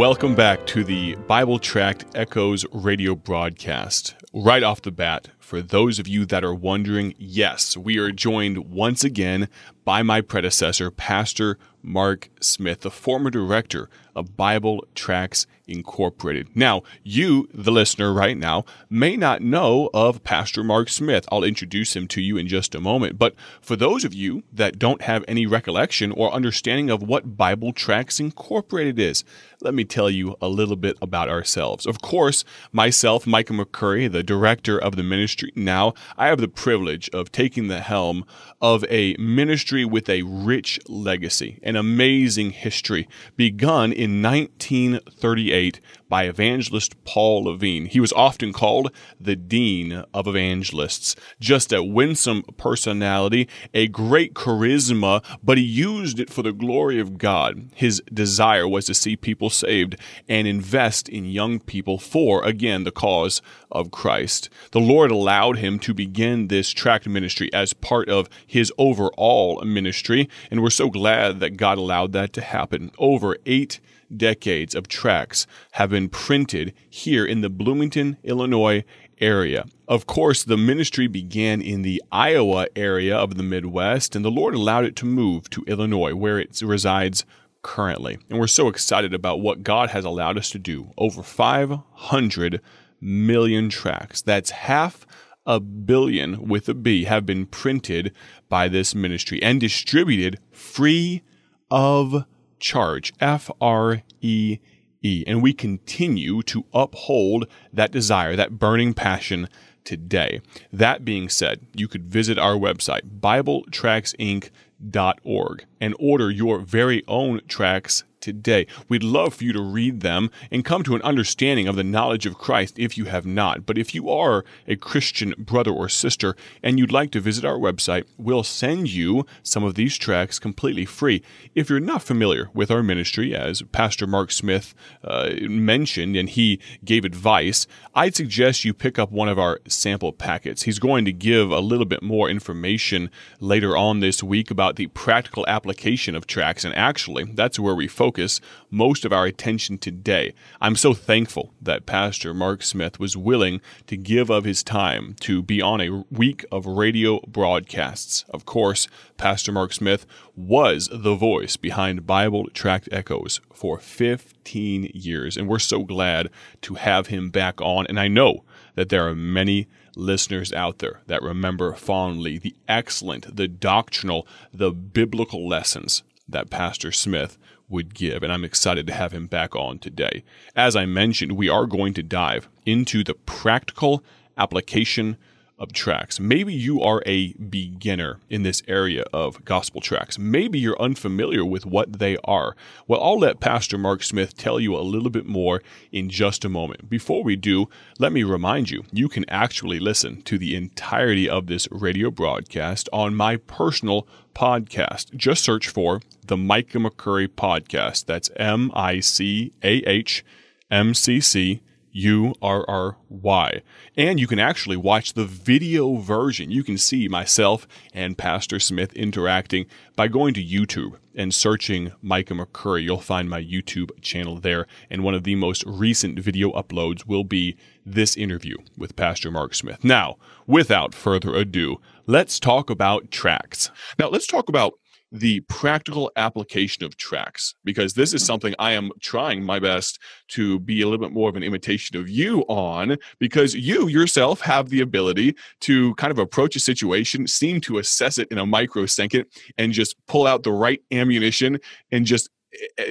Welcome back to the Bible Tract Echoes radio broadcast. Right off the bat, for those of you that are wondering, yes, we are joined once again by my predecessor, Pastor Mark Smith, the former director of Bible Tracts Incorporated. Now, you, the listener right now, may not know of Pastor Mark Smith. I'll introduce him to you in just a moment. But for those of you that don't have any recollection or understanding of what Bible Tracts Incorporated is, let me tell you a little bit about ourselves. Of course, myself, Micah McCurry, the director of the ministry, now I have the privilege of taking the helm of a ministry with a rich legacy, an amazing history, begun in 1938 by evangelist Paul Levine. He was often called the Dean of Evangelists. Just a winsome personality, a great charisma, but he used it for the glory of God. His desire was to see people saved and invest in young people for, again, the cause of Christ. The Lord allowed him to begin this tract ministry as part of his overall ministry, and we're so glad that God allowed that to happen. Over eight decades of tracts have been printed here in the Bloomington, Illinois area. Of course, the ministry began in the Iowa area of the Midwest, and the Lord allowed it to move to Illinois, where it resides currently. And we're so excited about what God has allowed us to do. Over 500 million tracks. That's half a billion with a B have been printed by this ministry and distributed free of charge. F R E E. And we continue to uphold that desire, that burning passion today. That being said, you could visit our website, BibleTractsInc.org, and order your very own tracts today. We'd love for you to read them and come to an understanding of the knowledge of Christ if you have not. But if you are a Christian brother or sister and you'd like to visit our website, we'll send you some of these tracks completely free. If you're not familiar with our ministry, as Pastor Mark Smith uh, mentioned and he gave advice, I'd suggest you pick up one of our sample packets. He's going to give a little bit more information later on this week about the practical application of tracks, and actually, that's where we focus focus most of our attention today. I'm so thankful that Pastor Mark Smith was willing to give of his time to be on a week of radio broadcasts. Of course, Pastor Mark Smith was the voice behind Bible Tract Echoes for 15 years, and we're so glad to have him back on. And I know that there are many listeners out there that remember fondly the excellent, the doctrinal, the biblical lessons that Pastor Smith would give, and I'm excited to have him back on today. As I mentioned, we are going to dive into the practical application of tracks. Maybe you are a beginner in this area of gospel tracks. Maybe you're unfamiliar with what they are. Well, I'll let Pastor Mark Smith tell you a little bit more in just a moment. Before we do, let me remind you you can actually listen to the entirety of this radio broadcast on my personal podcast. Just search for the Micah McCurry podcast. That's M I C A H M C C U R R Y. And you can actually watch the video version. You can see myself and Pastor Smith interacting by going to YouTube and searching Micah McCurry. You'll find my YouTube channel there. And one of the most recent video uploads will be this interview with Pastor Mark Smith. Now, without further ado, let's talk about tracts. Now, let's talk about the practical application of tracks because this is mm-hmm. something I am trying my best to be a little bit more of an imitation of you on because you yourself have the ability to kind of approach a situation, seem to assess it in a microsecond, and just pull out the right ammunition and just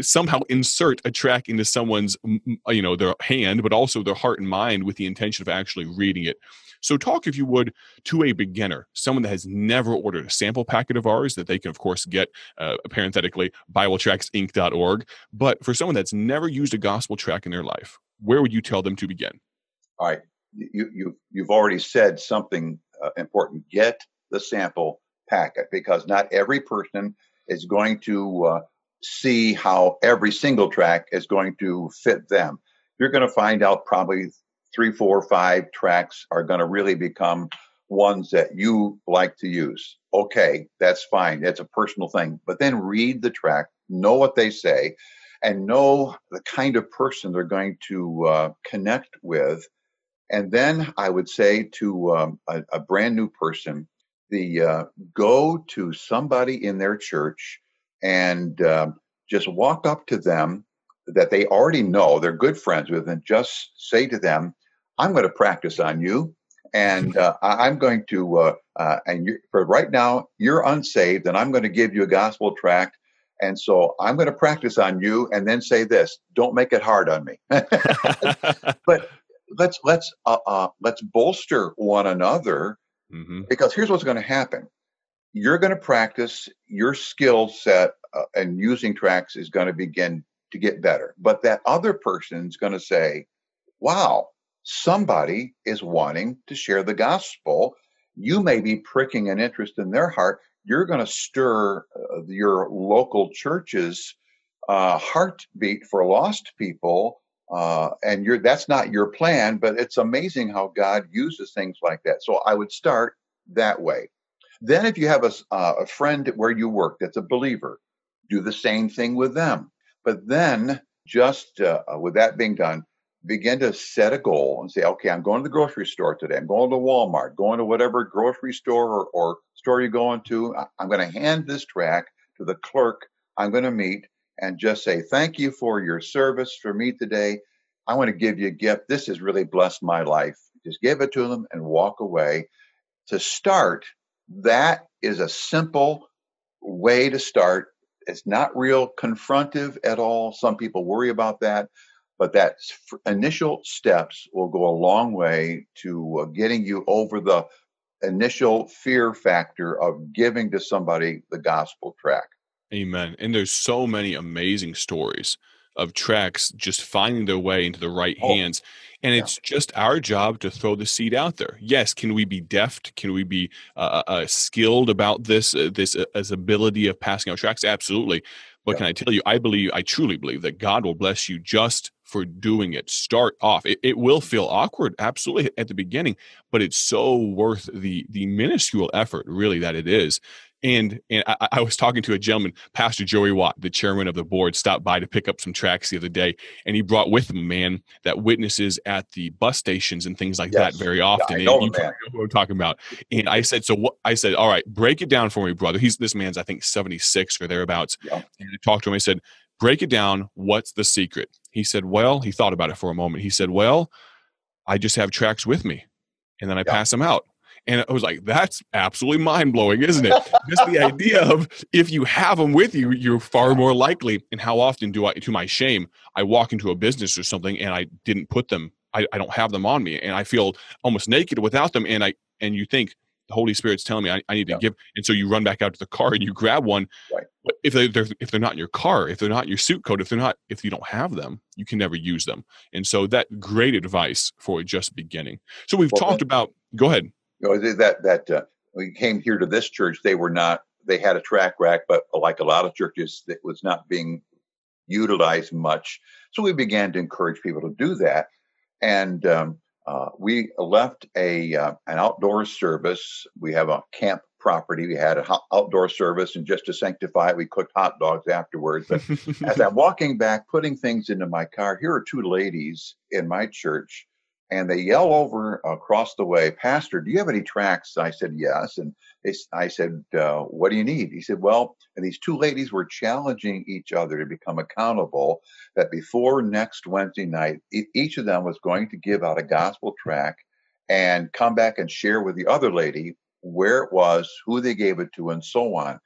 somehow insert a track into someone's you know their hand but also their heart and mind with the intention of actually reading it so, talk, if you would, to a beginner, someone that has never ordered a sample packet of ours that they can, of course, get uh, parenthetically, BibleTractsInc.org. But for someone that's never used a gospel track in their life, where would you tell them to begin? All right. You, you, you've already said something uh, important. Get the sample packet because not every person is going to uh, see how every single track is going to fit them. You're going to find out probably three, four, five tracks are going to really become ones that you like to use. Okay, that's fine. That's a personal thing. But then read the track, know what they say, and know the kind of person they're going to uh, connect with. And then I would say to um, a, a, brand new person, the uh, go to somebody in their church and um, just walk up to them that they already know they're good friends with, and just say to them, "I'm going to practice on you." and uh, I'm going to, uh, uh, and for right now, you're unsaved, and I'm going to give you a gospel tract. And so I'm going to practice on you, and then say this: Don't make it hard on me. but let's let's uh, uh, let's bolster one another, mm-hmm. because here's what's going to happen: You're going to practice your skill set, uh, and using tracks is going to begin to get better. But that other person's going to say, "Wow." somebody is wanting to share the gospel. You may be pricking an interest in their heart. You're going to stir uh, your local church's uh, heartbeat for lost people. Uh, and you're, that's not your plan, but it's amazing how God uses things like that. So I would start that way. Then, if you have a, uh, a friend where you work that's a believer, do the same thing with them. But then, just uh, with that being done, begin to set a goal and say, okay, I'm going to the grocery store today. I'm going to Walmart, going to whatever grocery store or, or store you're going to. I'm going to hand this track to the clerk I'm going to meet and just say, thank you for your service for me today. I want to give you a gift. This has really blessed my life. Just give it to them and walk away. To start, that is a simple way to start. It's not real confrontive at all. Some people worry about that but that initial steps will go a long way to uh, getting you over the initial fear factor of giving to somebody the gospel track. Amen. And there's so many amazing stories of tracks just finding their way into the right oh, hands. And it's just our job to throw the seed out there. Yes, can we be deft? Can we be uh, uh, uh skilled about this uh, this uh, as ability of passing out tracks? Absolutely. But yeah. can I tell you, I believe, I truly believe that God will bless you just for doing it. Start off. It, it will feel awkward, absolutely, at the beginning, but it's so worth the the minuscule effort, really, that it is. And and I, I, was talking to a gentleman, Pastor Joey Watt, the chairman of the board, stopped by to pick up some tracks the other day, and he brought with him a man that witnesses at the bus stations and things like yes. that very often. Yeah, I know, and you know what I'm talking about. And I said, so what? I said, all right, break it down for me, brother. He's this man's I think 76 or thereabouts. Yeah. And I talked to him. I said, break it down. What's the secret? He said, well, he thought about it for a moment. He said, well, I just have tracks with me, and then I yeah. pass them out. And I was like, that's absolutely mind blowing, isn't it? Just the idea of if you have them with you, you're far more likely. And how often do I, to my shame, I walk into a business or something and I didn't put them, I, I don't have them on me and I feel almost naked without them. And I, and you think, the Holy Spirit's telling me I, I need to yeah. give, and so you run back out to the car and you grab one. Right. But if they, they're if they're not in your car, if they're not in your suit coat, if they're not, if you don't have them, you can never use them. And so that great advice for just beginning. So we've well, talked then, about. Go ahead you know, that that uh, we came here to this church, they were not. They had a track rack, but like a lot of churches, it was not being utilized much. So we began to encourage people to do that, and um, uh, we left a uh, an outdoor service. We have a camp property. We had an outdoor service, and just to sanctify it, we cooked hot dogs afterwards. But as I'm walking back, putting things into my car, here are two ladies in my church and they yell over across the way, Pastor, do you have any tracks? I said, Yes. And they, I said, uh, What do you need? He said, Well, and these two ladies were challenging each other to become accountable that before next Wednesday night, each of them was going to give out a gospel track and come back and share with the other lady where it was, who they gave it to, and so on.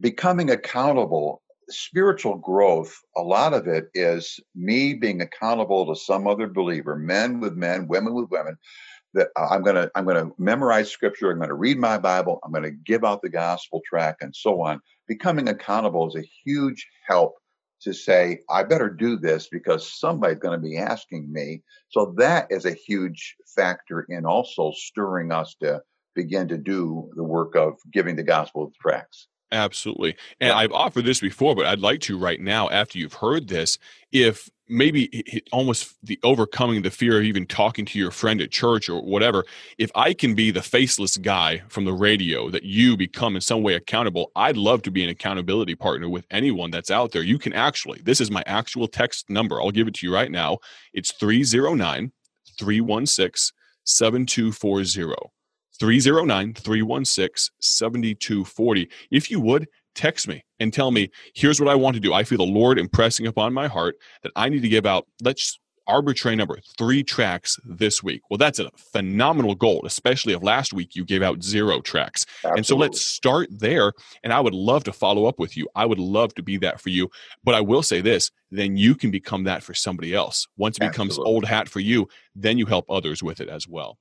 Becoming accountable spiritual growth, a lot of it is me being accountable to some other believer, men with men, women with women, that I'm going to I'm going to memorize scripture, I'm going to read my Bible, I'm going to give out the gospel tract and so on. Becoming accountable is a huge help to say I better do this because somebody's going to be asking me. So that is a huge factor in also stirring us to begin to do the work of giving the gospel tracts. Absolutely. And. I've offered this before, but I'd like to right now, after you've heard this, if maybe it, almost the overcoming the fear of even talking to your friend at church or whatever if i can be the faceless guy from the radio that you become in some way accountable i'd love to be an accountability partner with anyone that's out there you can actually this is my actual text number i'll give it to you right now it's 309 316 7240 309 316 7240 if you would text me and tell me, here's what I want to do. I feel the Lord impressing upon my heart that I need to give out, let's arbitrary number, three tracks this week. Well, that's a phenomenal goal, especially if last week you gave out zero tracks. Absolutely. And so let's start there. And I would love to follow up with you. I would love to be that for you. But I will say this then you can become that for somebody else. Once it becomes old hat for you, then you help others with it as well.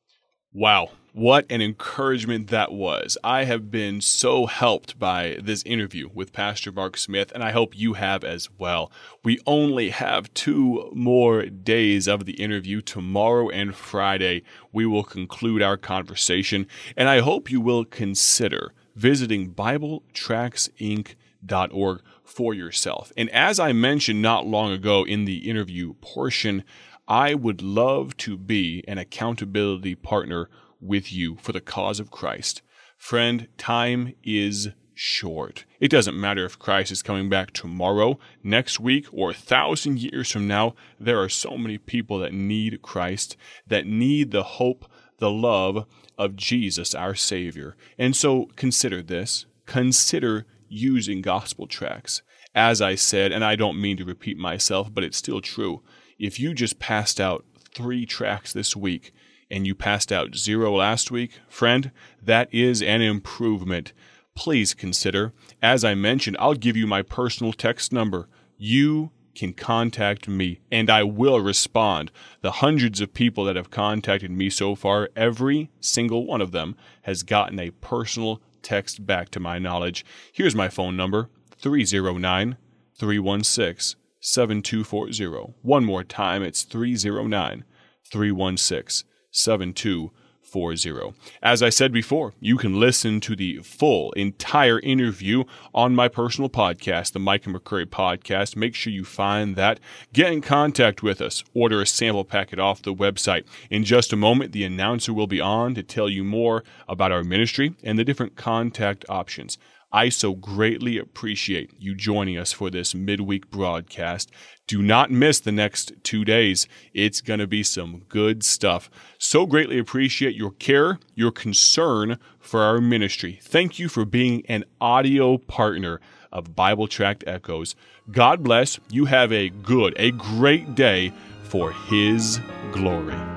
Wow, what an encouragement that was. I have been so helped by this interview with Pastor Mark Smith, and I hope you have as well. We only have two more days of the interview. Tomorrow and Friday, we will conclude our conversation, and I hope you will consider visiting BibleTractsInc.org for yourself. And as I mentioned not long ago in the interview portion, I would love to be an accountability partner with you for the cause of Christ. Friend, time is short. It doesn't matter if Christ is coming back tomorrow, next week, or a thousand years from now. There are so many people that need Christ, that need the hope, the love of Jesus, our Savior. And so consider this. Consider using gospel tracks. As I said, and I don't mean to repeat myself, but it's still true if you just passed out three tracks this week and you passed out zero last week, friend, that is an improvement. Please consider, as I mentioned, I'll give you my personal text number. You can contact me and I will respond. The hundreds of people that have contacted me so far, every single one of them has gotten a personal text back to my knowledge. Here's my phone number 309 316 7240. One more time, it's 309 316 7240. As I said before, you can listen to the full, entire interview on my personal podcast, the Micah McCurry Podcast. Make sure you find that. Get in contact with us. Order a sample packet off the website. In just a moment, the announcer will be on to tell you more about our ministry and the different contact options. I so greatly appreciate you joining us for this midweek broadcast. Do not miss the next two days. It's going to be some good stuff. So greatly appreciate your care, your concern for our ministry. Thank you for being an audio partner of Bible Tract Echoes. God bless. You have a good, a great day for His glory.